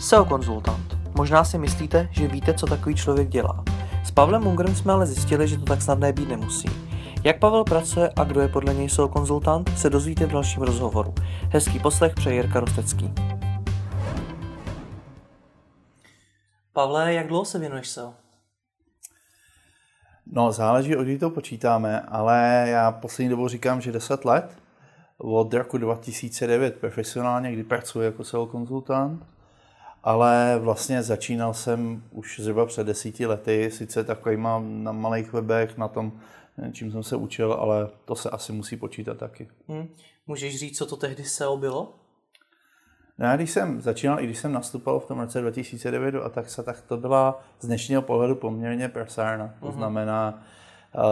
SEO konzultant. Možná si myslíte, že víte, co takový člověk dělá. S Pavlem Mungrem jsme ale zjistili, že to tak snadné být nemusí. Jak Pavel pracuje a kdo je podle něj SEO konzultant, se dozvíte v dalším rozhovoru. Hezký poslech přeje Jirka Rostecký. Pavle, jak dlouho se věnuješ SEO? No, záleží, od kdy to počítáme, ale já poslední dobou říkám, že 10 let. Od roku 2009 profesionálně, kdy pracuji jako SEO konzultant ale vlastně začínal jsem už zhruba před desíti lety, sice takovýma na malých webech, na tom, čím jsem se učil, ale to se asi musí počítat taky. Hmm. Můžeš říct, co to tehdy SEO bylo? No, já když jsem začínal, i když jsem nastupoval v tom roce 2009 a tak se, tak to byla z dnešního pohledu poměrně persárna. To mm-hmm. znamená, uh,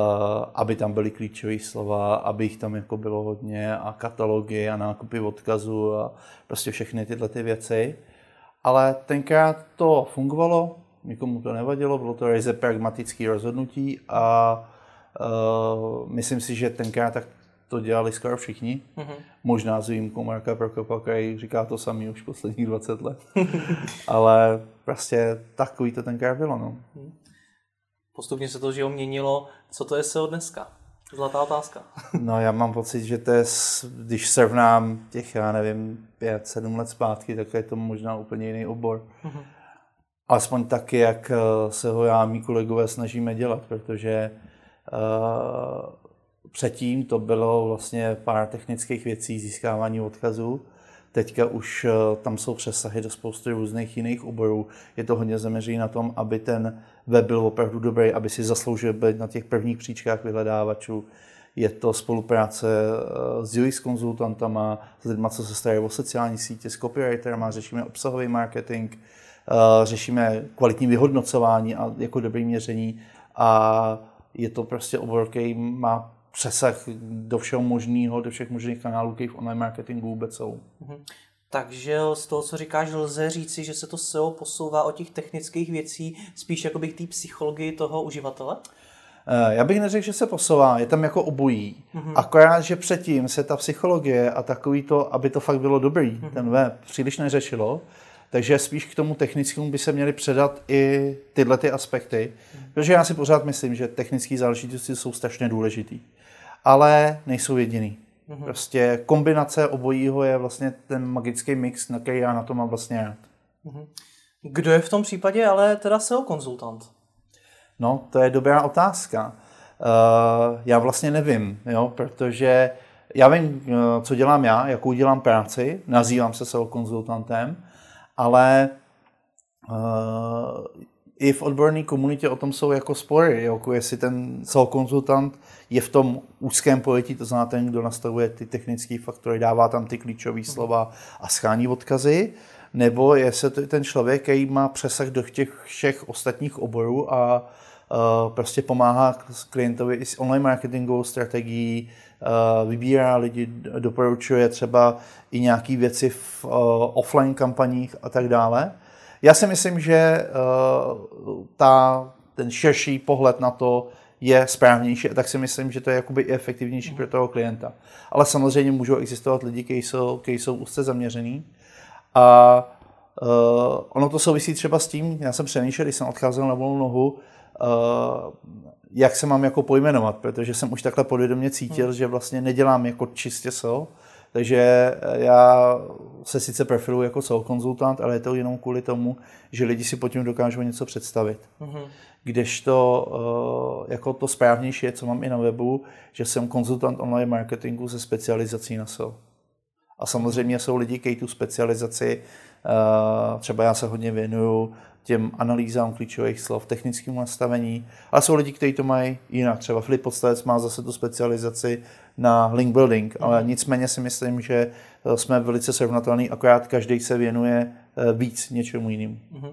aby tam byly klíčové slova, aby jich tam jako bylo hodně a katalogy a nákupy odkazu a prostě všechny tyhle ty věci. Ale tenkrát to fungovalo, nikomu to nevadilo, bylo to ryze pragmatické rozhodnutí a uh, myslím si, že tenkrát tak to dělali skoro všichni. Mm-hmm. Možná s výjimkou Marka Prokopa, který říká to samý už posledních 20 let. Ale prostě takový to tenkrát bylo. No. Mhm. Postupně se to že měnilo. Co to je SEO dneska? Zlatá otázka. no já mám pocit, že to je, když srovnám těch, já nevím, pět, sedm let zpátky, tak je to možná úplně jiný obor. Mm-hmm. Aspoň taky, jak eh, se ho já a mý kolegové snažíme dělat, protože uh, předtím to bylo vlastně pár technických věcí, získávání odkazů, Teďka už eh, tam jsou přesahy do spousty různých jiných oborů. Je to hodně zaměřené na tom, aby ten web byl opravdu dobrý, aby si zasloužil být na těch prvních příčkách vyhledávačů. Je to spolupráce eh, s UX konzultantama, s lidmi, co se starají o sociální sítě, s copywriterama, řešíme obsahový marketing, eh, řešíme kvalitní vyhodnocování a jako dobrý měření a je to prostě obor, který má přesah do všeho možného, do všech možných kanálů, které v online marketingu vůbec jsou. Mm-hmm. Takže z toho, co říkáš, lze říci, že se to SEO posouvá od těch technických věcí spíš jako k té psychologii toho uživatele? Eh, já bych neřekl, že se posouvá, je tam jako obojí. Mm-hmm. Akorát, že předtím se ta psychologie a takový to, aby to fakt bylo dobrý, mm-hmm. ten web, příliš neřešilo. Takže spíš k tomu technickému by se měly předat i tyhle ty aspekty, mm-hmm. protože já si pořád myslím, že technické záležitosti jsou strašně důležitý ale nejsou jediný. Mm-hmm. Prostě kombinace obojího je vlastně ten magický mix, na který já na to mám vlastně rád. Mm-hmm. Kdo je v tom případě ale teda SEO konzultant? No, to je dobrá otázka. Uh, já vlastně nevím, jo, protože já vím, uh, co dělám já, jakou dělám práci, nazývám se SEO konzultantem, ale uh, i v odborné komunitě o tom jsou jako spory, jako jestli ten konzultant je v tom úzkém pojetí, to znamená ten, kdo nastavuje ty technické faktory, dává tam ty klíčové slova a schání odkazy, nebo jestli ten člověk, který má přesah do těch všech ostatních oborů a uh, prostě pomáhá klientovi i s online marketingovou strategií, uh, vybírá lidi, doporučuje třeba i nějaké věci v uh, offline kampaních a tak dále. Já si myslím, že uh, ta, ten širší pohled na to je správnější a tak si myslím, že to je jakoby i efektivnější pro toho klienta. Ale samozřejmě můžou existovat lidi, kteří jsou, kteří jsou úzce zaměřený a uh, ono to souvisí třeba s tím, já jsem přemýšlel, když jsem odcházel na volnou nohu, uh, jak se mám jako pojmenovat, protože jsem už takhle podvědomě cítil, hmm. že vlastně nedělám jako čistě SEO, takže já se sice preferuji jako konzultant, ale je to jenom kvůli tomu, že lidi si pod tím dokážou něco představit. Mm-hmm. Kdežto uh, jako to správnější je, co mám i na webu, že jsem konzultant online marketingu se specializací na SEO. A samozřejmě jsou lidi, kteří tu specializaci, uh, třeba já se hodně věnuju těm analýzám klíčových slov, technickému nastavení, ale jsou lidi, kteří to mají jinak. Třeba Filip Podstavec má zase tu specializaci na link building, mm. ale nicméně si myslím, že eh, jsme velice srovnatelní, akorát každý se věnuje eh, víc něčemu jinému. Mm.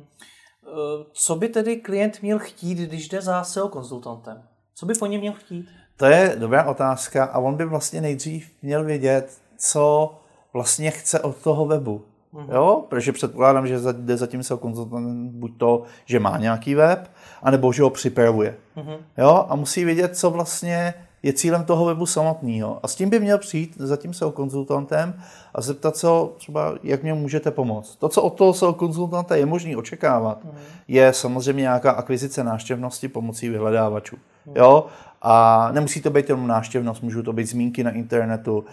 Co by tedy klient měl chtít, když jde za SEO konzultantem? Co by po něm měl chtít? To je dobrá otázka a on by vlastně nejdřív měl vědět, co vlastně chce od toho webu. Mm-hmm. Jo, protože předpokládám, že jde zatím se konzultant buď to, že má nějaký web, anebo že ho připravuje. Mm-hmm. Jo, a musí vědět, co vlastně je cílem toho webu samotného. A s tím by měl přijít za tím SEO konzultantem a zeptat se ho třeba, jak mě můžete pomoct. To, co od toho SEO konzultanta je možný očekávat, mm. je samozřejmě nějaká akvizice návštěvnosti pomocí vyhledávačů. Mm. Jo? A nemusí to být jenom návštěvnost, můžou to být zmínky na internetu, uh,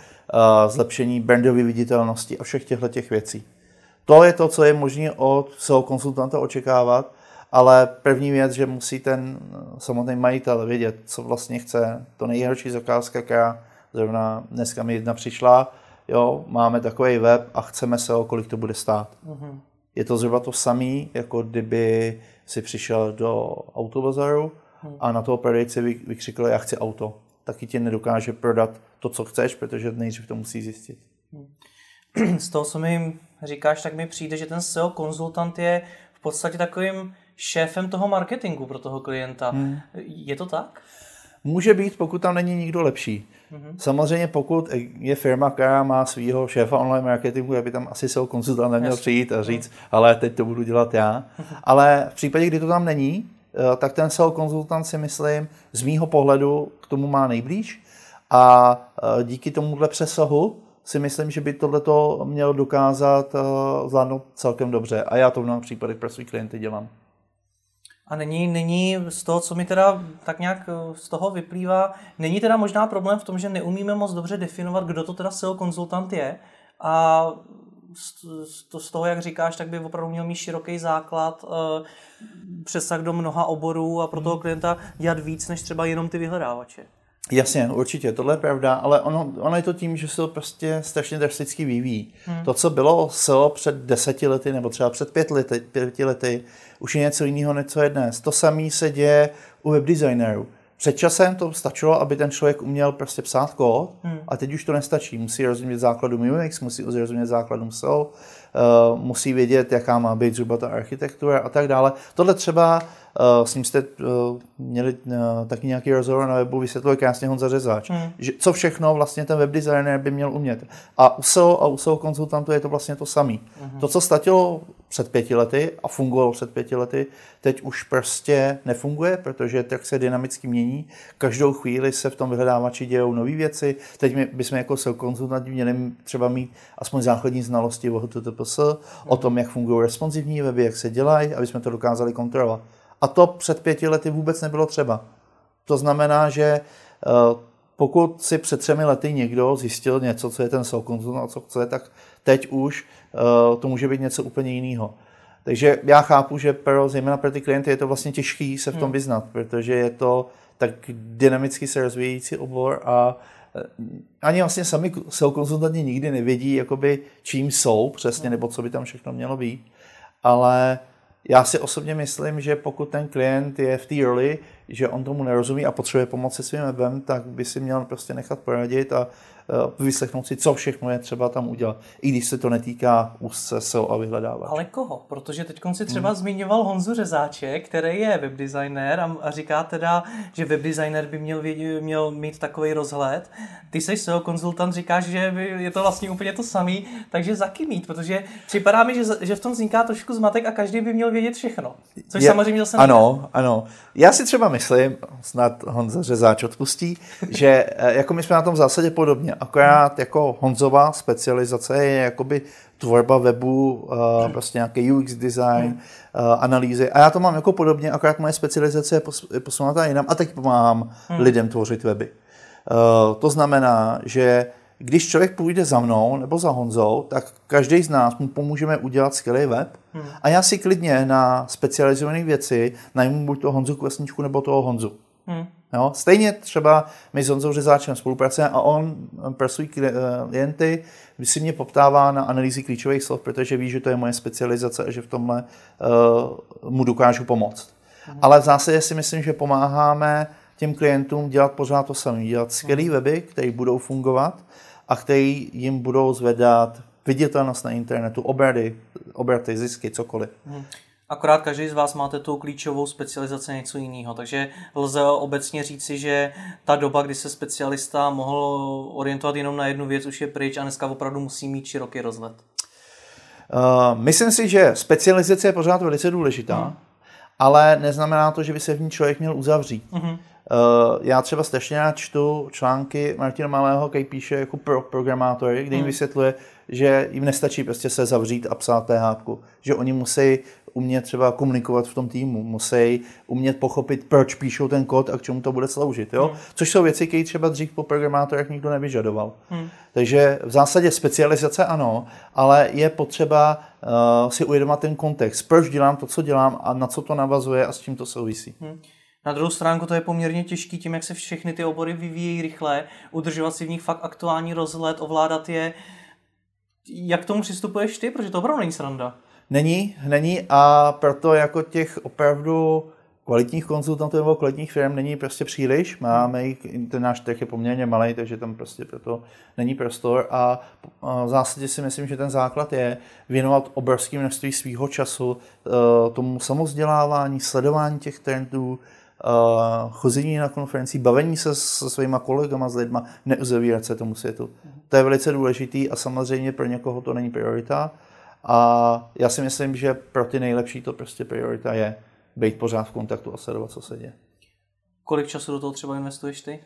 zlepšení brandové viditelnosti a všech těchto těch věcí. To je to, co je možné od SEO konzultanta očekávat, ale první věc, že musí ten samotný majitel vědět, co vlastně chce. To nejhorší zakázka, která zrovna dneska mi jedna přišla, jo, máme takový web a chceme se o kolik to bude stát. Mm-hmm. Je to zhruba to samé, jako kdyby si přišel do autobazaru. A na toho prodejce vykřikl, já chci auto. Taky ti nedokáže prodat to, co chceš, protože nejdřív to musí zjistit. Mm. Z toho, co mi říkáš, tak mi přijde, že ten SEO konzultant je v podstatě takovým šéfem toho marketingu pro toho klienta. Hmm. Je to tak? Může být, pokud tam není nikdo lepší. Mm-hmm. Samozřejmě pokud je firma, která má svého šéfa online marketingu, aby tam asi SEO konzultant neměl přijít a říct, mm-hmm. ale teď to budu dělat já. Mm-hmm. Ale v případě, kdy to tam není, tak ten SEO konzultant si myslím, z mýho pohledu k tomu má nejblíž a eh, díky tomuhle přesahu si myslím, že by tohleto měl dokázat eh, zvládnout celkem dobře. A já to v mnoha případech pro své klienty dělám. A není, není z toho, co mi teda tak nějak eh, z toho vyplývá, není teda možná problém v tom, že neumíme moc dobře definovat, kdo to teda SEO konzultant je a to z toho, jak říkáš, tak by opravdu měl mít široký základ, eh, přesah do mnoha oborů a pro toho klienta dělat víc, než třeba jenom ty vyhledávače. Jasně, určitě, tohle je pravda, ale ono, ono je to tím, že se to prostě strašně drasticky vyvíjí. Hmm. To, co bylo SEO před deseti lety nebo třeba před pět lety, pěti lety, už je něco jiného, než co je dnes. To samé se děje u webdesignerů. Před časem to stačilo, aby ten člověk uměl prostě psát kód hmm. a teď už to nestačí. Musí rozumět základům UX, musí rozumět základům SEO, uh, musí vědět, jaká má být zhruba ta architektura a tak dále. Tohle třeba s ním jste uh, měli uh, taky nějaký rozhovor na webu, vysvětluje krásně Honza Řezáč, hmm. že co všechno vlastně ten webdesigner by měl umět. A u SEO a u SEO konzultantu je to vlastně to samé. Hmm. To, co statilo před pěti lety a fungovalo před pěti lety, teď už prostě nefunguje, protože tak se dynamicky mění. Každou chvíli se v tom vyhledávači dějou nové věci. Teď my bychom jako SEO konzultanti měli třeba mít aspoň základní znalosti o HTTPS, hmm. o tom, jak fungují responsivní weby, jak se dělají, aby jsme to dokázali kontrolovat. A to před pěti lety vůbec nebylo třeba. To znamená, že eh, pokud si před třemi lety někdo zjistil něco, co je ten konzultant a co chce, tak teď už eh, to může být něco úplně jiného. Takže já chápu, že pro, zejména pro ty klienty je to vlastně těžký se v tom hmm. vyznat, protože je to tak dynamicky se rozvíjející obor a eh, ani vlastně sami konzultanti nikdy nevědí, jakoby, čím jsou přesně, hmm. nebo co by tam všechno mělo být. Ale já si osobně myslím, že pokud ten klient je v té roli, že on tomu nerozumí a potřebuje pomoc se svým webem, tak by si měl prostě nechat poradit a vyslechnout si, co všechno je třeba tam udělat, i když se to netýká úzce SEO a vyhledávat. Ale koho? Protože teď si třeba hmm. zmiňoval Honzu Řezáče, který je webdesigner a, a říká teda, že webdesigner by měl, vědět, měl mít takový rozhled. Ty jsi SEO konzultant, říkáš, že je to vlastně úplně to samý, takže za kým mít? Protože připadá mi, že, že v tom vzniká trošku zmatek a každý by měl vědět všechno. Což je, samozřejmě zase Ano, nejde. ano. Já si třeba myslím, snad Honza Řezáč odpustí, že eh, jako my jsme na tom v zásadě podobně akorát jako Honzová specializace je jakoby tvorba webu, uh, prostě nějaký UX design, uh, analýzy. A já to mám jako podobně, akorát moje specializace je posunutá jinam a teď pomáhám hmm. lidem tvořit weby. Uh, to znamená, že když člověk půjde za mnou nebo za Honzou, tak každý z nás mu pomůžeme udělat skvělý web hmm. a já si klidně na specializované věci najmu buď to Honzu Kvesničku nebo toho Honzu. Hmm. Jo? Stejně třeba my s Honzou Řezáčem spolupracujeme a on pro své klienty si mě poptává na analýzy klíčových slov, protože ví, že to je moje specializace a že v tomhle uh, mu dokážu pomoct. Mhm. Ale v zásadě si myslím, že pomáháme těm klientům dělat pořád to samé, dělat skvělé mhm. weby, které budou fungovat a které jim budou zvedat viditelnost na internetu, obraty, obraty, zisky, cokoliv. Mhm. Akorát každý z vás máte tu klíčovou specializaci něco jiného, takže lze obecně říci, že ta doba, kdy se specialista mohl orientovat jenom na jednu věc, už je pryč a dneska opravdu musí mít široký rozhled. Uh, myslím si, že specializace je pořád velice důležitá, hmm. ale neznamená to, že by se v ní člověk měl uzavřít. Hmm. Uh, já třeba strašně rád čtu články Martina Malého, který píše jako pro programátory, kde jim hmm. vysvětluje, že jim nestačí prostě se zavřít a psát PHP, že oni musí umět třeba komunikovat v tom týmu, musí umět pochopit, proč píšou ten kód a k čemu to bude sloužit. Jo? Hmm. Což jsou věci, které třeba dřív po programátorech nikdo nevyžadoval. Hmm. Takže v zásadě specializace ano, ale je potřeba uh, si uvědomit ten kontext, proč dělám to, co dělám a na co to navazuje a s čím to souvisí. Hmm. Na druhou stránku to je poměrně těžký tím, jak se všechny ty obory vyvíjejí rychle, udržovat si v nich fakt aktuální rozhled, ovládat je. Jak k tomu přistupuješ ty? Protože to opravdu není sranda. Není, není a proto jako těch opravdu kvalitních konzultantů nebo kvalitních firm není prostě příliš. Máme jich, ten náš trh je poměrně malý, takže tam prostě proto není prostor a v zásadě si myslím, že ten základ je věnovat obrovským množství svého času e, tomu samozdělávání, sledování těch trendů, uh, chození na konferenci, bavení se se svýma kolegama, s lidma, neuzavírat se tomu světu. To je velice důležitý a samozřejmě pro někoho to není priorita. A já si myslím, že pro ty nejlepší to prostě priorita je být pořád v kontaktu a sledovat, co se děje. Kolik času do toho třeba investuješ ty?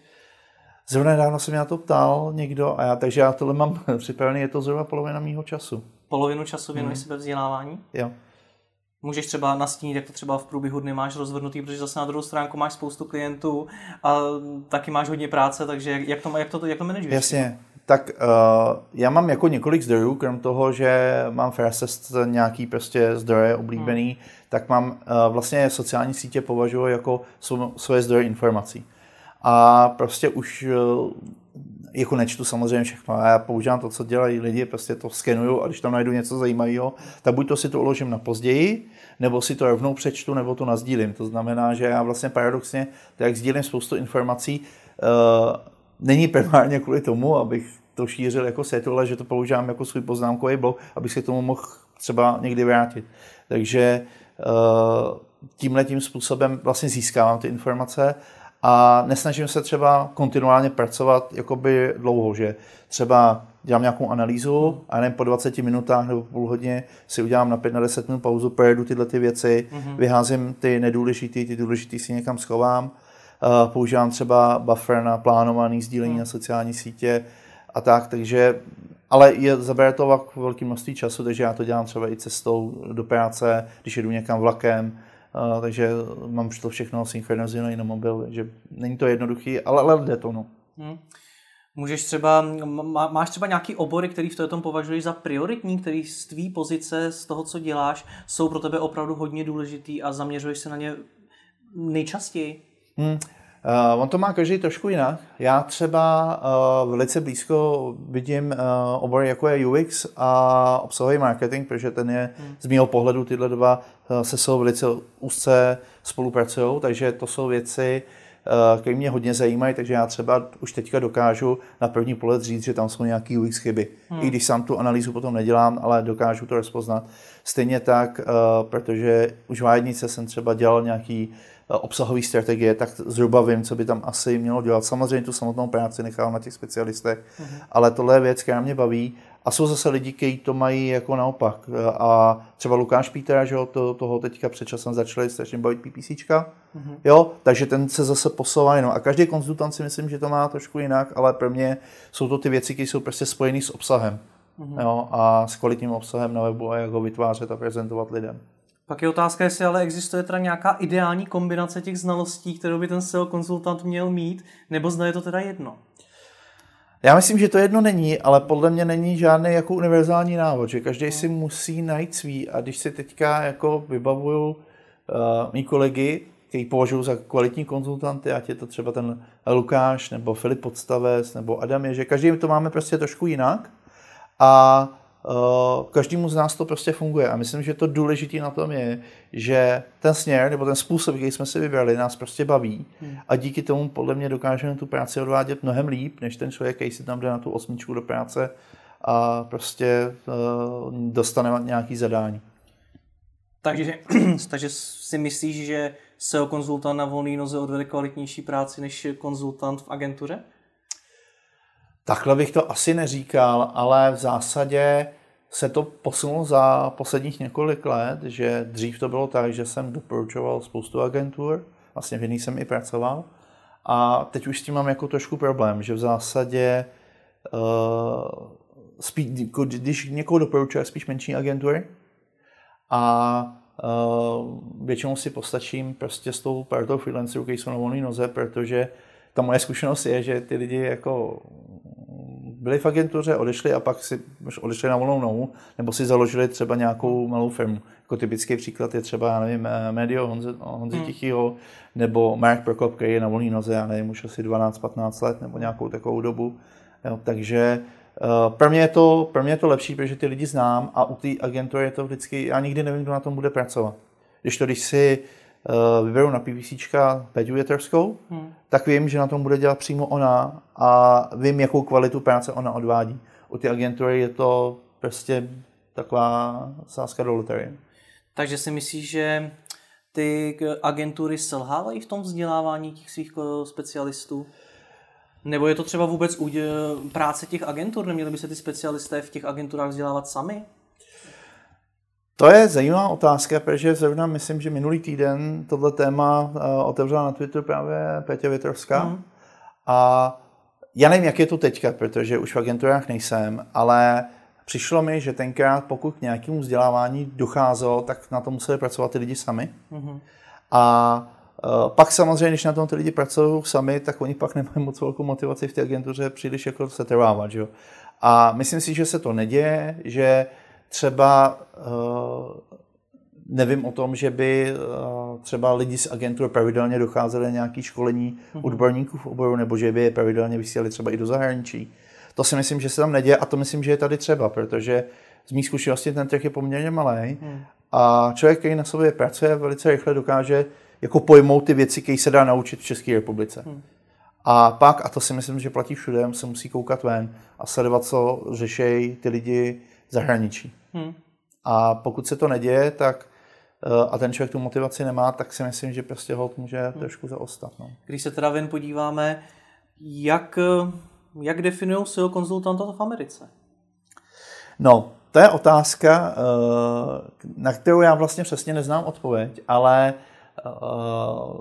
Zrovna nedávno jsem mě na to ptal někdo, a já, takže já tohle mám připravený, je to zhruba polovina mého času. Polovinu času věnuješ hmm. sebe vzdělávání? Jo můžeš třeba nastínit, jak to třeba v průběhu dny máš rozvrhnutý, protože zase na druhou stránku máš spoustu klientů a taky máš hodně práce, takže jak to, jak to, jak to manažuješ? Jasně, tak uh, já mám jako několik zdrojů, krom toho, že mám Faircest nějaký prostě zdroje oblíbený, hmm. tak mám uh, vlastně sociální sítě považuji jako svoje zdroje informací. A prostě už uh, jako nečtu samozřejmě všechno, a já používám to, co dělají lidi, prostě to skenuju a když tam najdu něco zajímavého, tak buď to si to uložím na později, nebo si to rovnou přečtu, nebo to nazdílím. To znamená, že já vlastně paradoxně, tak sdílím spoustu informací, uh, není primárně kvůli tomu, abych to šířil jako světu, ale že to používám jako svůj poznámkový blok, abych se k tomu mohl třeba někdy vrátit. Takže uh, tímhle tím způsobem vlastně získávám ty informace a nesnažím se třeba kontinuálně pracovat jakoby dlouho, že třeba dělám nějakou analýzu a nevím, po 20 minutách nebo půl hodině si udělám na 5 na 10 minut pauzu, projedu tyhle ty věci, mm-hmm. vyházím ty nedůležité, ty důležité si někam schovám, používám třeba buffer na plánovaný sdílení mm. na sociální sítě a tak, takže ale je, zabere to velké množství času, takže já to dělám třeba i cestou do práce, když jedu někam vlakem, Uh, takže mám to všechno synchronizované na mobil, že není to jednoduchý, ale, ale jde to. No. Hmm. Můžeš třeba, má, máš třeba nějaký obory, který v tom považuješ za prioritní, který z tvý pozice, z toho, co děláš, jsou pro tebe opravdu hodně důležitý a zaměřuješ se na ně nejčastěji? Hmm. Uh, on to má každý trošku jinak. Já třeba uh, velice blízko vidím uh, obory jako je UX a obsahový marketing, protože ten je hmm. z mého pohledu tyhle dva uh, se jsou velice úzce spolupracují, takže to jsou věci, uh, které mě hodně zajímají, takže já třeba už teďka dokážu na první pohled říct, že tam jsou nějaké UX chyby. Hmm. I když sám tu analýzu potom nedělám, ale dokážu to rozpoznat. Stejně tak, uh, protože už v jsem třeba dělal nějaký obsahové strategie, tak zhruba vím, co by tam asi mělo dělat. Samozřejmě tu samotnou práci nechám na těch specialistech, mm-hmm. ale tohle je věc, která mě baví. A jsou zase lidi, kteří to mají jako naopak. A třeba Lukáš Pítera, že jo, to, toho teďka před časem začali strašně bavit PPCčka, mm-hmm. jo, takže ten se zase posouvá jenom. A každý konzultant si myslím, že to má trošku jinak, ale pro mě jsou to ty věci, které jsou prostě spojené s obsahem. Mm-hmm. Jo, a s kvalitním obsahem na webu a jak ho vytvářet a prezentovat lidem. Pak je otázka, jestli ale existuje teda nějaká ideální kombinace těch znalostí, kterou by ten SEO konzultant měl mít, nebo zda je to teda jedno? Já myslím, že to jedno není, ale podle mě není žádný jako univerzální návod, že každý si musí najít svý. A když si teďka jako vybavuju uh, mý kolegy, který považuji za kvalitní konzultanty, ať je to třeba ten Lukáš, nebo Filip Podstavec, nebo Adam, je, že každý to máme prostě trošku jinak. A každému z nás to prostě funguje. A myslím, že to důležité na tom je, že ten směr nebo ten způsob, který jsme si vybrali, nás prostě baví hmm. a díky tomu podle mě dokážeme tu práci odvádět mnohem líp, než ten člověk, který si tam jde na tu osmičku do práce a prostě uh, dostane nějaký zadání. Takže, takže si myslíš, že SEO konzultant na volný noze odvede kvalitnější práci než konzultant v agentuře? Takhle bych to asi neříkal, ale v zásadě se to posunulo za posledních několik let, že dřív to bylo tak, že jsem doporučoval spoustu agentur, vlastně v jiných jsem i pracoval, A teď už s tím mám jako trošku problém, že v zásadě uh, spíš, když někoho doporučuje spíš menší agentury a uh, většinou si postačím prostě s tou partou freelancerů, kteří jsou na volné noze, protože ta moje zkušenost je, že ty lidi jako byli v agentuře, odešli a pak si odešli na volnou nohu, nebo si založili třeba nějakou malou firmu. Jako typický příklad je třeba, já nevím, eh, Medio Honzi, Honzi hmm. Tichýho, nebo Mark Prokop, který je na volné noze, já nevím, už asi 12-15 let, nebo nějakou takovou dobu. Jo, takže uh, pro, mě je to, pro mě je to lepší, protože ty lidi znám a u té agentury je to vždycky, já nikdy nevím, kdo na tom bude pracovat. Když to, když si uh, vyberu na PVC Peťu Větrovskou, hmm. Tak vím, že na tom bude dělat přímo ona a vím, jakou kvalitu práce ona odvádí. U té agentury je to prostě taková sázka do loterie. Takže si myslíš, že ty agentury selhávají v tom vzdělávání těch svých eh, specialistů? Nebo je to třeba vůbec práce těch agentur? Neměli by se ty specialisté v těch agenturách vzdělávat sami? To je zajímavá otázka, protože zrovna myslím, že minulý týden tohle téma eh, otevřela na Twitteru právě Petě Větrovská. Mm. A já nevím, jak je to teďka, protože už v agenturách nejsem, ale přišlo mi, že tenkrát, pokud k nějakému vzdělávání docházelo, tak na to museli pracovat ty lidi sami. Mm-hmm. A uh, pak samozřejmě, když na tom ty lidi pracují sami, tak oni pak nemají moc velkou motivaci v té agentuře příliš jako se trvávat. Že? A myslím si, že se to neděje, že třeba uh, nevím o tom, že by uh, třeba lidi z agentur pravidelně docházeli na nějaké školení mm-hmm. odborníků v oboru, nebo že by je pravidelně vysílali třeba i do zahraničí. To si myslím, že se tam neděje a to myslím, že je tady třeba, protože z mých zkušeností ten trh je poměrně malý hmm. a člověk, který na sobě pracuje, velice rychle dokáže jako pojmout ty věci, které se dá naučit v České republice. Hmm. A pak, a to si myslím, že platí všude, se musí koukat ven a sledovat, co řešejí ty lidi zahraničí. Hmm. A pokud se to neděje, tak eh, a ten člověk tu motivaci nemá, tak si myslím, že prostě hold může hmm. trošku zaostat. No. Když se teda ven podíváme, jak eh, jak definují SEO konzultanta v Americe? No, to je otázka, eh, na kterou já vlastně přesně neznám odpověď, ale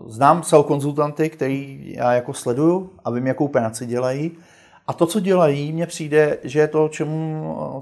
znám SEO konzultanty, který já jako sleduju a vím, jakou práci dělají. A to, co dělají, mně přijde, že je to, čemu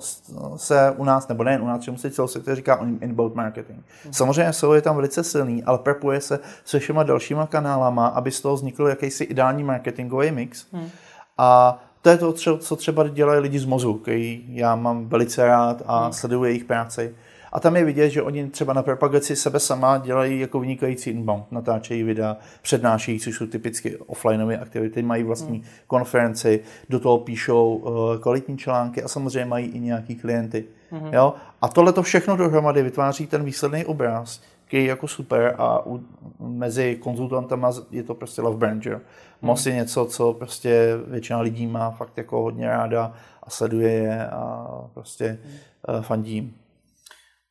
se u nás, nebo nejen u nás, čemu se celosvětově říká inbound marketing. Hmm. Samozřejmě SEO je tam velice silný, ale prepuje se se všema dalšíma kanálama, aby z toho vznikl jakýsi ideální marketingový mix. Hmm. A to je to, co třeba dělají lidi z mozu, který já mám velice rád a hmm. sleduji jejich práci. A tam je vidět, že oni třeba na propagaci sebe sama dělají jako vynikající inbound, natáčejí videa, přednášejí, což jsou typicky offlineové aktivity, mají vlastní hmm. konferenci, do toho píšou uh, kvalitní články a samozřejmě mají i nějaký klienty. Hmm. Jo? A tohle to všechno dohromady vytváří ten výsledný obraz, který je jako super a u, mezi konzultantama je to prostě love brand, že? Moc je něco, co prostě většina lidí má fakt jako hodně ráda a sleduje je a prostě uh, fandí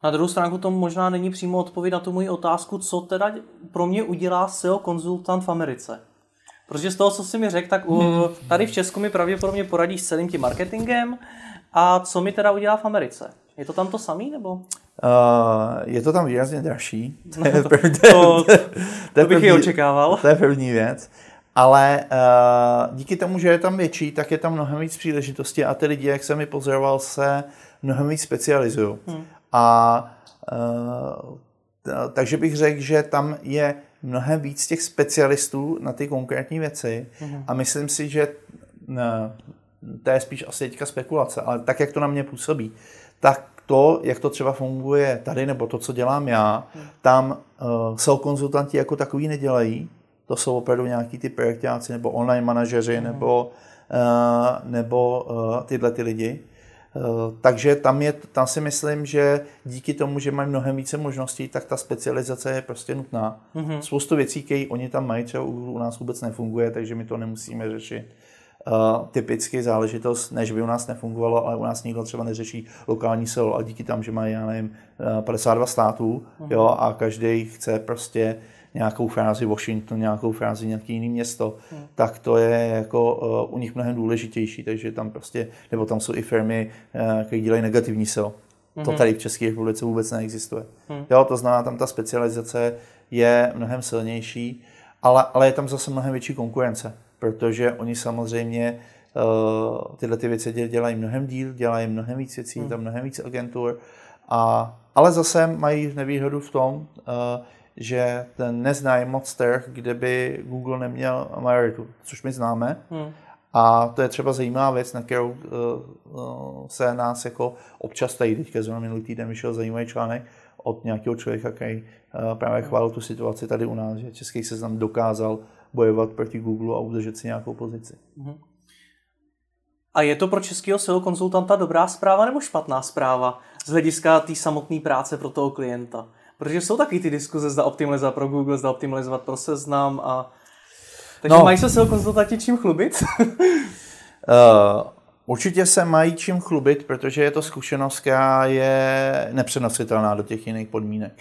Na druhou stránku to možná není přímo odpověď na tu moji otázku, co teda pro mě udělá SEO konzultant v Americe. Protože z toho, co jsi mi řekl, tak u, tady v Česku mi pravděpodobně poradíš s celým tím marketingem a co mi teda udělá v Americe? Je to tam to samý, nebo? Uh, je to tam výrazně dražší. To, je první, to, to, to, to bych i očekával. To je první věc. Ale uh, díky tomu, že je tam větší, tak je tam mnohem víc příležitostí a ty lidi, jak jsem mi pozoroval, se mnohem víc specializují. Hmm. A uh, takže bych řekl, že tam je mnohem víc těch specialistů na ty konkrétní věci hmm. a myslím si, že ne, to je spíš asi teďka spekulace, ale tak, jak to na mě působí, tak to, jak to třeba funguje tady, nebo to, co dělám já, hmm. tam uh, jsou konzultanti jako takový nedělají, to jsou opravdu nějaký ty projektáci nebo online manažeři mm. nebo, uh, nebo uh, tyhle ty lidi. Uh, takže tam, je, tam si myslím, že díky tomu, že mají mnohem více možností, tak ta specializace je prostě nutná. Mm-hmm. Spoustu věcí, které oni tam mají, třeba u, u nás vůbec nefunguje, takže my to nemusíme řešit. Uh, typicky záležitost, než by u nás nefungovalo, ale u nás nikdo třeba neřeší lokální SEO a díky tam, že mají, já nevím, 52 států, mm-hmm. jo, a každý chce prostě nějakou frázi Washington, nějakou frázi nějaký jiný město, hmm. tak to je jako uh, u nich mnohem důležitější, takže tam prostě, nebo tam jsou i firmy, uh, které dělají negativní SEO. Hmm. To tady v České republice vůbec neexistuje. Hmm. Jo, to znamená, tam ta specializace je mnohem silnější ale, ale je tam zase mnohem větší konkurence, protože oni samozřejmě uh, tyhle ty věci dělají mnohem díl, dělají mnohem víc věcí, hmm. tam mnohem víc agentur, a, ale zase mají nevýhodu v tom, uh, že ten neznají moc trh, kde by Google neměl majoritu, což my známe. Hmm. A to je třeba zajímavá věc, na kterou uh, uh, se nás jako občas tady, teďka zrovna minulý týden vyšel zajímavý článek od nějakého člověka, který uh, právě chválil tu situaci tady u nás, že český seznam dokázal bojovat proti Google a udržet si nějakou pozici. Mm-hmm. A je to pro českého SEO konzultanta dobrá zpráva nebo špatná zpráva z hlediska té samotné práce pro toho klienta? Protože jsou taky ty diskuze, zda optimalizovat pro Google, zda optimalizovat pro seznam a... Takže no. mají se SEO konzultanti čím chlubit? uh, určitě se mají čím chlubit, protože je to zkušenost, která je nepřenositelná do těch jiných podmínek.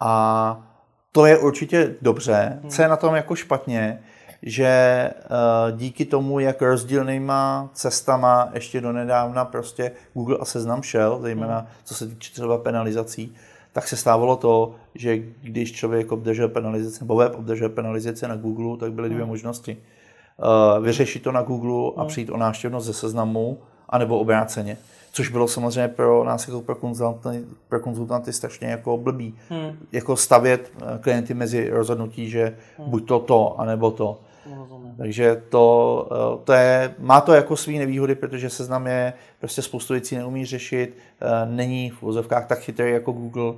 A to je určitě dobře. Co je na tom jako špatně, že uh, díky tomu, jak rozdílnýma cestama ještě do nedávna prostě Google a Seznam šel, zejména co se týče třeba penalizací, tak se stávalo to, že když člověk obdržel penalizaci, nebo web obdržel penalizaci na Google, tak byly dvě hmm. možnosti. Uh, vyřešit to na Google a hmm. přijít o návštěvnost ze seznamu, anebo obráceně. Což bylo samozřejmě pro nás jako pro konzultanty, pro konzultanty strašně jako blbý. Hmm. Jako stavět eh, klienty mezi rozhodnutí, že hmm. buď to to, anebo to. Rozumím. Takže to, eh, to je, má to jako svý nevýhody, protože seznam je prostě spoustu věcí neumí řešit, eh, není v vozovkách tak chytrý jako Google,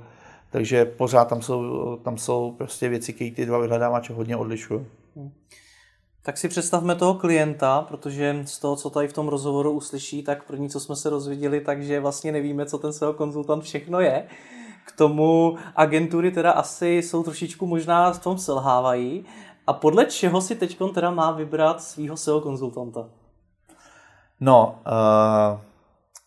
takže pořád tam jsou, tam jsou prostě věci, které ty dva vyhledávače hodně odlišují. Hmm. Tak si představme toho klienta, protože z toho, co tady v tom rozhovoru uslyší, tak první, co jsme se rozviděli, takže vlastně nevíme, co ten svého konzultant všechno je. K tomu agentury teda asi jsou trošičku možná v tom selhávají. A podle čeho si teď teda má vybrat svého SEO konzultanta? No, uh,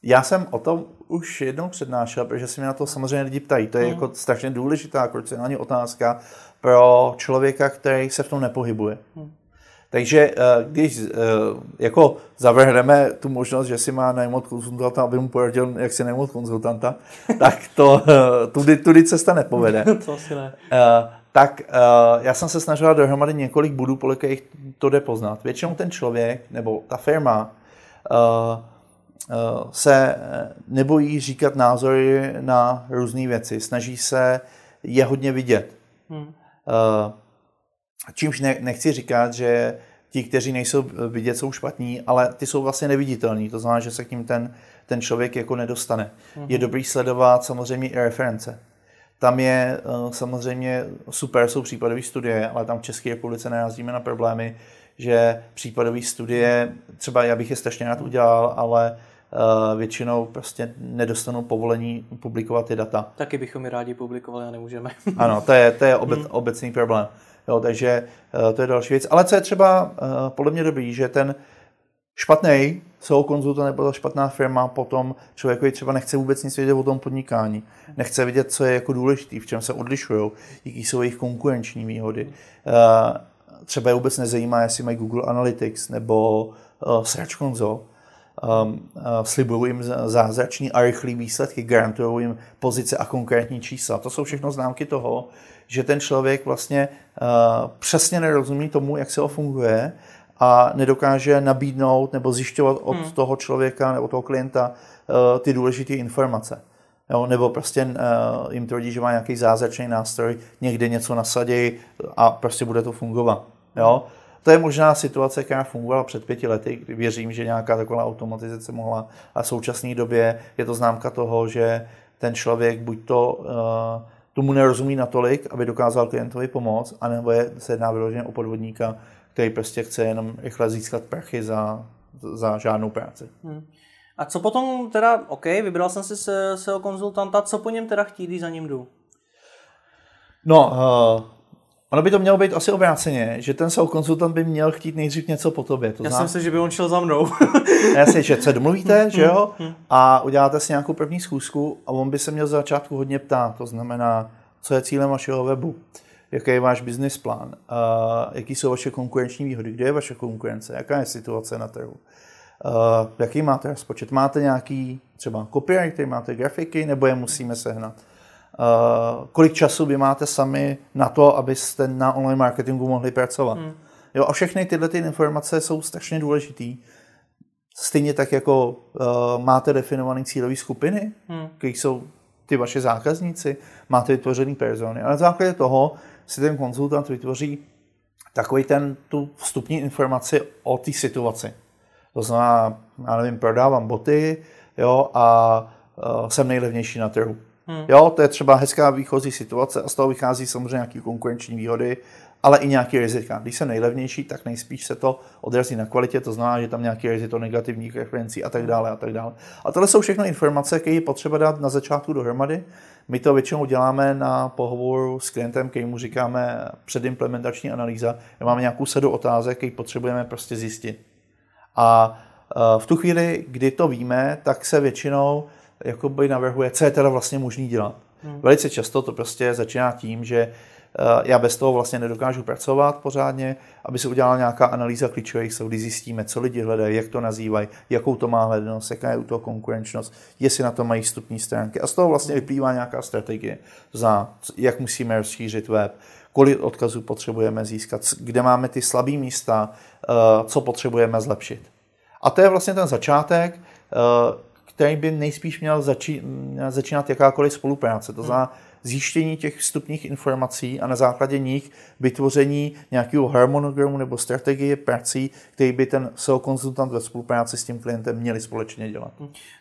já jsem o tom už jednou přednášel, protože se mě na to samozřejmě lidi ptají. To je hmm. jako strašně důležitá kruciální otázka pro člověka, který se v tom nepohybuje. Hmm. Takže eh, když eh, jako zavrhneme tu možnost, že si má najmout konzultanta, aby mu poradil, jak si najmout konzultanta, tak to tudy, tudy cesta nepovede. to asi ne tak uh, já jsem se snažil dohromady několik budů, podle kterých to jde poznat. Většinou ten člověk nebo ta firma uh, uh, se nebojí říkat názory na různé věci. Snaží se je hodně vidět. Hmm. Uh, čímž ne, nechci říkat, že ti, kteří nejsou vidět, jsou špatní, ale ty jsou vlastně neviditelní. To znamená, že se k ním ten, ten člověk jako nedostane. Hmm. Je dobrý sledovat samozřejmě i reference. Tam je uh, samozřejmě super, jsou případové studie, ale tam v České republice narazíme na problémy, že případové studie, třeba já bych je strašně rád udělal, ale uh, většinou prostě nedostanou povolení publikovat ty data. Taky bychom je rádi publikovali a nemůžeme. ano, to je, to je obec, hmm. obecný problém. Jo, takže uh, to je další věc. Ale co je třeba podle mě dobrý, že ten špatný jsou konzultant nebo ta špatná firma, potom člověkovi třeba nechce vůbec nic vědět o tom podnikání. Nechce vidět, co je jako důležité, v čem se odlišují, jaký jsou jejich konkurenční výhody. Eh, třeba je vůbec nezajímá, jestli mají Google Analytics nebo eh, Search Console. Um, slibují jim zázračný a rychlý výsledky, garantují jim pozice a konkrétní čísla. To jsou všechno známky toho, že ten člověk vlastně uh, přesně nerozumí tomu, jak se ho funguje a nedokáže nabídnout nebo zjišťovat od hmm. toho člověka nebo toho klienta uh, ty důležité informace. Jo, nebo prostě uh, jim tvrdí, že má nějaký zázračný nástroj, někde něco nasadí a prostě bude to fungovat. Jo? To je možná situace, která fungovala před pěti lety, kdy věřím, že nějaká taková automatizace mohla. A v současné době je to známka toho, že ten člověk buď to uh, tomu nerozumí natolik, aby dokázal klientovi pomoct, anebo je, se jedná vyloženě o podvodníka, který prostě chce jenom rychle získat prachy za, za žádnou práci. Hmm. A co potom teda, OK, vybral jsem si se, SEO konzultanta, co po něm teda chtít, když za ním jdu? No, uh, ono by to mělo být asi obráceně, že ten SEO konzultant by měl chtít nejdřív něco po tobě. To Já jsem si, že by on šel za mnou. Jasně, že se domluvíte, že jo, hmm, hmm. a uděláte si nějakou první schůzku a on by se měl za začátku hodně ptát, to znamená, co je cílem vašeho webu, jaký je váš business plán, jaký jsou vaše konkurenční výhody, kde je vaše konkurence, jaká je situace na trhu, uh, jaký máte rozpočet, máte nějaký třeba copywriter, máte grafiky, nebo je musíme sehnat. Uh, kolik času vy máte sami na to, abyste na online marketingu mohli pracovat. Hmm. Jo, a všechny tyhle ty informace jsou strašně důležitý. Stejně tak, jako uh, máte definované cílové skupiny, hmm. které jsou ty vaše zákazníci, máte vytvořený persony. A na základě toho si ten konzultant vytvoří takový ten, tu vstupní informaci o té situaci. To znamená, já nevím, prodávám boty jo, a uh, jsem nejlevnější na trhu. Hmm. Jo, to je třeba hezká výchozí situace a z toho vychází samozřejmě nějaké konkurenční výhody, ale i nějaký rizika. Když jsem nejlevnější, tak nejspíš se to odrazí na kvalitě, to znamená, že tam nějaký riziko negativních referencí a tak dále a tak dále. A tohle jsou všechno informace, které je potřeba dát na začátku dohromady. My to většinou děláme na pohovoru s klientem, který mu říkáme předimplementační analýza. Máme nějakou sadu otázek, který potřebujeme prostě zjistit. A e, v tu chvíli, kdy to víme, tak se většinou jakoby navrhuje, co je teda vlastně možný dělat. Hmm. Velice často to prostě začíná tím, že Eh, já bez toho vlastně nedokážu pracovat pořádně, aby se udělala nějaká analýza klíčových slov, kdy zjistíme, co lidi hledají, jak to nazývají, jakou to má hledanost, jaká je u toho konkurenčnost, jestli na to mají vstupní stránky. A z toho vlastně vyplývá nějaká strategie, za jak musíme rozšířit web, kolik odkazů potřebujeme získat, kde máme ty slabé místa, eh, co potřebujeme zlepšit. A to je vlastně ten začátek, eh, který by nejspíš měl začínat jakákoliv spolupráce. To znamená, zjištění těch vstupních informací a na základě nich vytvoření nějakého harmonogramu nebo strategie prací, který by ten SEO konzultant ve spolupráci s tím klientem měli společně dělat.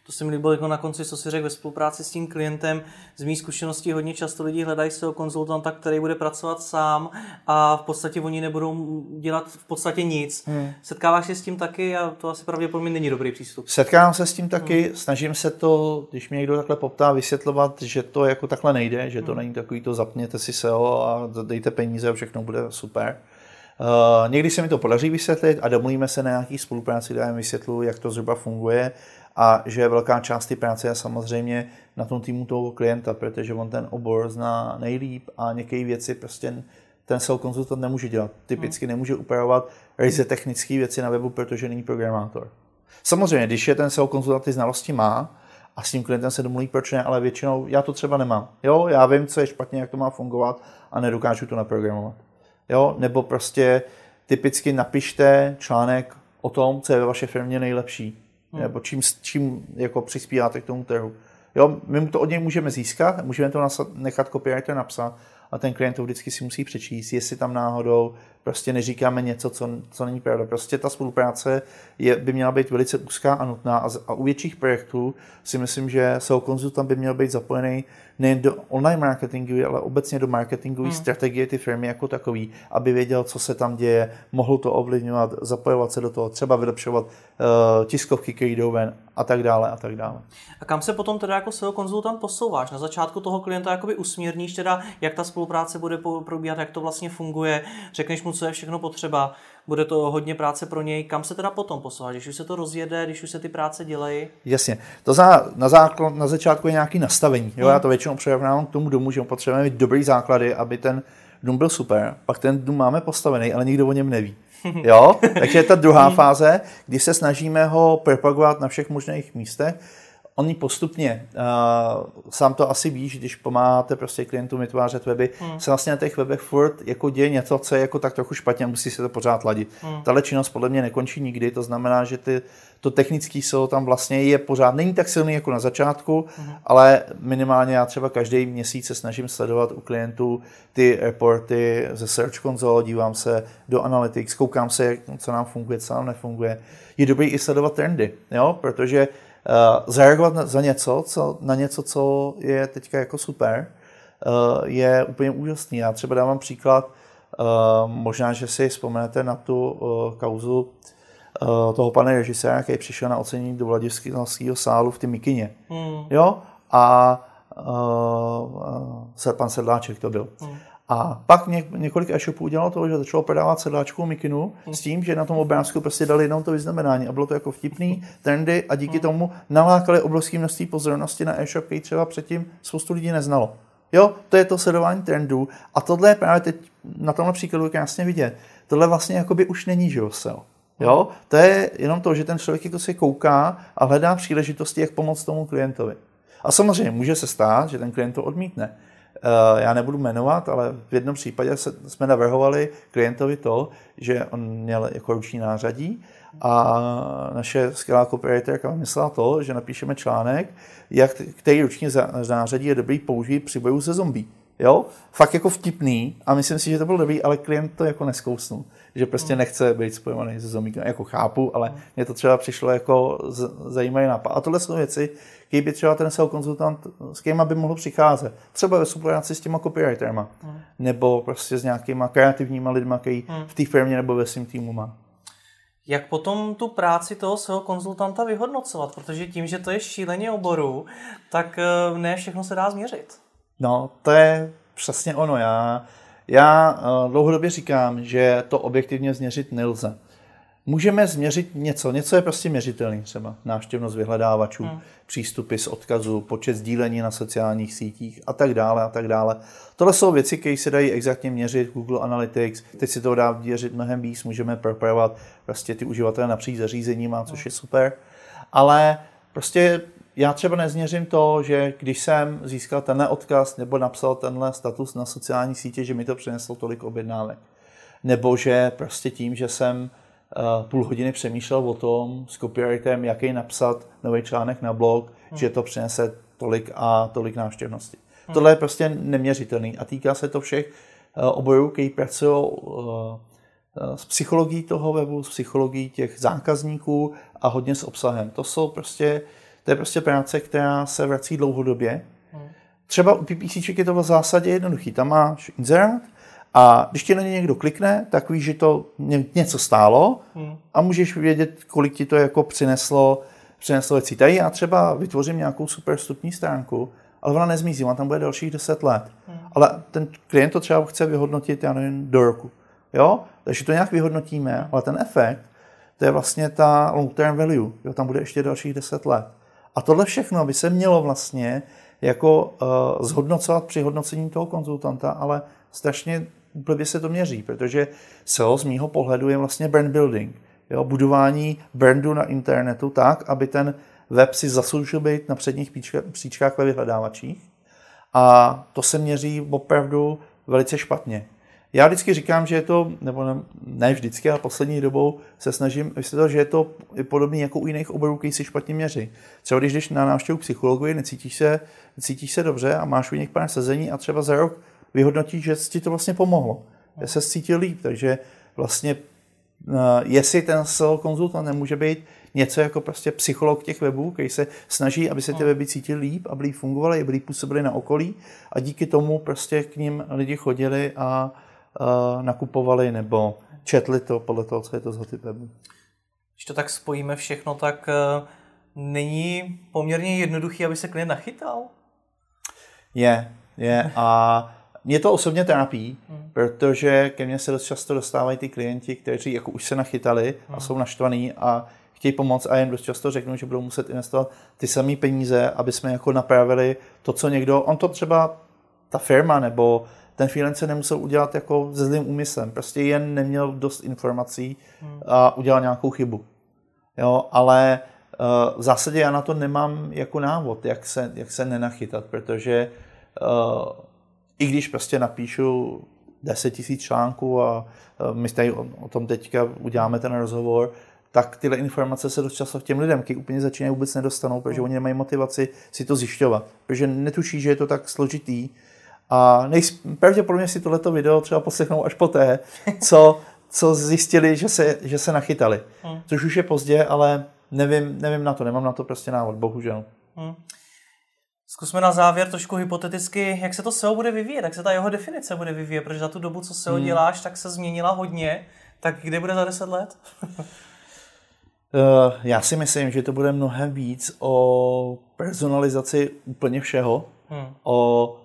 To se mi líbilo jako na konci, co si řekl ve spolupráci s tím klientem. Z mých zkušeností hodně často lidi hledají SEO konzultanta, který bude pracovat sám a v podstatě oni nebudou dělat v podstatě nic. Hmm. Setkáváš se s tím taky a to asi pravděpodobně není dobrý přístup. Setkávám se s tím taky, hmm. snažím se to, když mě někdo takhle poptá, vysvětlovat, že to jako takhle nejde, že to hmm. není takový to zapněte si SEO a dejte peníze a všechno bude super. Uh, někdy se mi to podaří vysvětlit a domluvíme se na nějaký spolupráci, kde já vysvětluji, jak to zhruba funguje a že velká část té práce je samozřejmě na tom týmu toho klienta, protože on ten obor zná nejlíp a některé věci prostě ten SEO konzultant nemůže dělat. Typicky nemůže upravovat ryze technické věci na webu, protože není programátor. Samozřejmě, když je ten SEO konzultant ty znalosti má, a s tím klientem se domluví, proč ne, ale většinou já to třeba nemám. Jo, já vím, co je špatně, jak to má fungovat a nedokážu to naprogramovat. Jo, nebo prostě typicky napište článek o tom, co je ve vaší firmě nejlepší, hmm. nebo čím, čím jako přispíváte k tomu trhu. Jo, my to od něj můžeme získat, můžeme to nechat copywriter napsat, a ten klient to vždycky si musí přečíst, jestli tam náhodou prostě neříkáme něco, co, co není pravda. Prostě ta spolupráce je, by měla být velice úzká a nutná a, a u větších projektů si myslím, že SEO konzultant by měl být zapojený nejen do online marketingu, ale obecně do marketingové hmm. strategie ty firmy jako takový, aby věděl, co se tam děje, mohl to ovlivňovat, zapojovat se do toho, třeba vylepšovat uh, tiskovky, které jdou ven a tak dále a tak dále. A kam se potom teda jako SEO konzultant posouváš? Na začátku toho klienta jakoby usměrníš teda, jak ta spolupráce bude probíhat, jak to vlastně funguje, řekneš mu, co je všechno potřeba, bude to hodně práce pro něj. Kam se teda potom posouváš, když už se to rozjede, když už se ty práce dělají? Jasně. To za, na, základ, na začátku je nějaký nastavení. Jo? Hmm. Já to většinou přirovnávám k tomu domu, že potřebujeme mít dobrý základy, aby ten dům byl super. Pak ten dům máme postavený, ale nikdo o něm neví. Jo? Takže je ta druhá fáze, kdy se snažíme ho propagovat na všech možných místech oni postupně, uh, sám to asi víš, když pomáháte prostě klientům vytvářet weby, hmm. se vlastně na těch webech furt jako děje něco, co je jako tak trochu špatně a musí se to pořád ladit. Hmm. Tahle činnost podle mě nekončí nikdy, to znamená, že ty, to technický SEO tam vlastně je pořád, není tak silný jako na začátku, hmm. ale minimálně já třeba každý měsíc se snažím sledovat u klientů ty reporty ze Search Console, dívám se do Analytics, koukám se, co nám funguje, co nám nefunguje. Je dobrý i sledovat trendy, jo? protože zareagovat na, za něco, co, na něco, co je teďka jako super, uh, je úplně úžasný. Já třeba dávám příklad, uh, možná, že si vzpomenete na tu kauzu toho pana režiséra, který přišel na ocenění do Vladivského sálu v té Mikině. Mm. Jo? A uh, pan Sedláček to byl. Mm. A pak ně, několik e-shopů udělalo to, že začalo prodávat sedláčku mikinu s tím, že na tom obrázku prostě dali jenom to vyznamenání a bylo to jako vtipný, trendy a díky tomu nalákali obrovské množství pozornosti na e-shop, který třeba předtím spoustu lidí neznalo. Jo, to je to sledování trendů a tohle je právě teď na tomhle příkladu krásně vidět. Tohle vlastně jakoby už není, že jo, SEO. Jo, to je jenom to, že ten člověk jako se kouká a hledá příležitosti, jak pomoct tomu klientovi. A samozřejmě může se stát, že ten klient to odmítne. Já nebudu jmenovat, ale v jednom případě jsme navrhovali klientovi to, že on měl jako ruční nářadí a naše skvělá copywriterka myslela to, že napíšeme článek, jak, který ruční nářadí je dobrý použít při boju se zombie. Jo? Fakt jako vtipný a myslím si, že to bylo dobrý, ale klient to jako neskousnul. Že prostě nechce být spojený se zombíkem. Jako chápu, ale mně to třeba přišlo jako zajímavý nápad. A tohle jsou věci, který by třeba ten SEO konzultant, s kým by mohl přicházet. Třeba ve spolupráci s těma copywriterma. Nebo prostě s nějakýma kreativníma lidma, který v té firmě nebo ve svém týmu má. Jak potom tu práci toho svého konzultanta vyhodnocovat? Protože tím, že to je šíleně oboru, tak eh, ne všechno se dá změřit. No, to je přesně ono. Já, já eh, dlouhodobě říkám, že to objektivně změřit nelze. Můžeme změřit něco, něco je prostě měřitelný, třeba návštěvnost vyhledávačů, hmm. přístupy z odkazu, počet sdílení na sociálních sítích a tak dále a tak dále. Tohle jsou věci, které se dají exaktně měřit v Google Analytics. Teď si to dá měřit mnohem víc, můžeme preparovat prostě ty uživatele napříč zařízeníma, což je super. Ale prostě já třeba nezměřím to, že když jsem získal tenhle odkaz nebo napsal tenhle status na sociální sítě, že mi to přineslo tolik objednávek. Nebo že prostě tím, že jsem uh, půl hodiny přemýšlel o tom s copywriterem, jaký napsat nový článek na blog, hmm. že to přinese tolik a tolik návštěvnosti. Hmm. Tohle je prostě neměřitelný a týká se to všech uh, oborů, který pracují uh, s psychologií toho webu, s psychologií těch zákazníků a hodně s obsahem. To jsou prostě to je prostě práce, která se vrací dlouhodobě. Hmm. Třeba u PPC je to v zásadě jednoduchý. Tam máš inzerát a když ti na ně někdo klikne, tak víš, že to něco stálo hmm. a můžeš vědět, kolik ti to jako přineslo, přineslo věcí. Tady já třeba vytvořím nějakou super vstupní stránku, ale ona nezmizí, ona tam bude dalších 10 let. Hmm. Ale ten klient to třeba chce vyhodnotit, já nevím, do roku. Jo? Takže to nějak vyhodnotíme, ale ten efekt, to je vlastně ta long-term value. Jo? Tam bude ještě dalších 10 let. A tohle všechno by se mělo vlastně jako uh, zhodnocovat při hodnocení toho konzultanta, ale strašně blbě se to měří, protože SEO z mýho pohledu je vlastně brand building. Jo, budování brandu na internetu tak, aby ten web si zasloužil být na předních příčkách ve vyhledávačích. A to se měří opravdu velice špatně. Já vždycky říkám, že je to, nebo ne, ne vždycky, ale poslední dobou se snažím vysvětlit, že je to podobné jako u jiných oborů, který si špatně měří. Třeba když jdeš na návštěvu psychologu, necítíš se, necítíš se dobře a máš u nich pár sezení a třeba za rok vyhodnotíš, že ti to vlastně pomohlo, že se cítil líp, takže vlastně uh, jestli ten SEO konzultant nemůže být něco jako prostě psycholog těch webů, který se snaží, aby se ty weby cítily líp, aby líp fungovaly, aby líp působily na okolí a díky tomu prostě k ním lidi chodili a nakupovali nebo četli to podle toho, co je to za typ webu. Když to tak spojíme všechno, tak uh, není poměrně jednoduchý, aby se klient nachytal? Je, je a mě to osobně trápí, hmm. protože ke mně se dost často dostávají ty klienti, kteří jako už se nachytali hmm. a jsou naštvaní a chtějí pomoct a jen dost často řeknou, že budou muset investovat ty samé peníze, aby jsme jako napravili to, co někdo, on to třeba ta firma nebo ten freelancer nemusel udělat jako se zlým úmyslem, prostě jen neměl dost informací hmm. a udělal nějakou chybu. Jo, ale uh, v zásadě já na to nemám jako návod, jak se, jak se nenachytat, protože uh, i když prostě napíšu 10 tisíc článků a uh, my tady o, o tom teďka uděláme ten rozhovor, tak tyhle informace se dost často těm lidem, kteří úplně začínají, vůbec nedostanou, protože hmm. oni nemají motivaci si to zjišťovat, protože netuší, že je to tak složitý a pravděpodobně si tohleto video třeba poslechnou až poté, co, co zjistili, že se, že se nachytali. Hmm. Což už je pozdě, ale nevím, nevím na to, nemám na to prostě návod, bohužel. Hmm. Zkusme na závěr trošku hypoteticky, jak se to SEO bude vyvíjet, jak se ta jeho definice bude vyvíjet, protože za tu dobu, co SEO hmm. děláš, tak se změnila hodně. Tak kde bude za 10 let? Eh, já si myslím, že to bude mnohem víc o personalizaci úplně všeho, hmm. o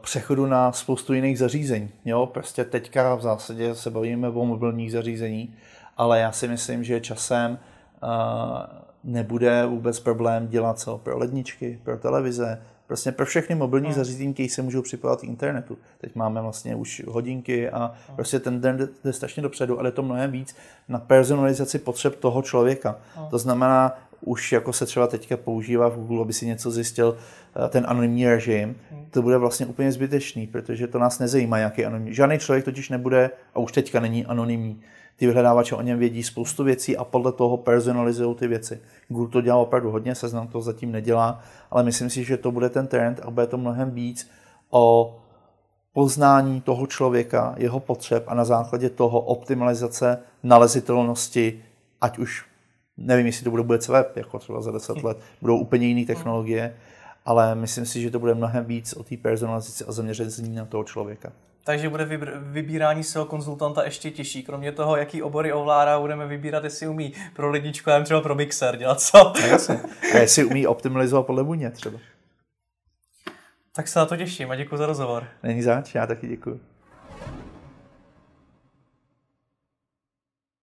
přechodu na spoustu jiných zařízení. Jo? Prostě teďka v zásadě se bavíme o mobilních zařízení, ale já si myslím, že časem uh, nebude vůbec problém dělat co pro ledničky, pro televize, prostě pro všechny mobilní hmm. zařízení, které se můžou připojit k internetu. Teď máme vlastně už hodinky a hmm. prostě ten den jde strašně dopředu, ale je to mnohem víc na personalizaci potřeb toho člověka. Hmm. To znamená už jako se třeba teďka používá v Google, aby si něco zjistil, eh, ten anonymní režim, to bude vlastně úplně zbytečný, protože to nás nezajímá, jaký anonymní. Žádný člověk totiž nebude, a už teďka není anonymní. Ty vyhledávače o něm vědí spoustu věcí a podle toho personalizují ty věci. Google to dělá opravdu hodně, seznam to zatím nedělá, ale myslím si, že to bude ten trend a bude to mnohem víc o poznání toho člověka, jeho potřeb a na základě toho optimalizace nalezitelnosti, ať už nevím, jestli to bude vůbec web, jako třeba za 10 let, budou úplně jiné technologie, ale myslím si, že to bude mnohem víc o té personalizaci a zaměření na toho člověka. Takže bude vybírání SEO konzultanta ještě těžší. Kromě toho, jaký obory ovládá, budeme vybírat, jestli umí pro lidičku, já třeba pro mixer dělat co. No, jasně. A jestli umí optimalizovat podle buně třeba. Tak se na to těším a děkuji za rozhovor. Není zač, já taky děkuji.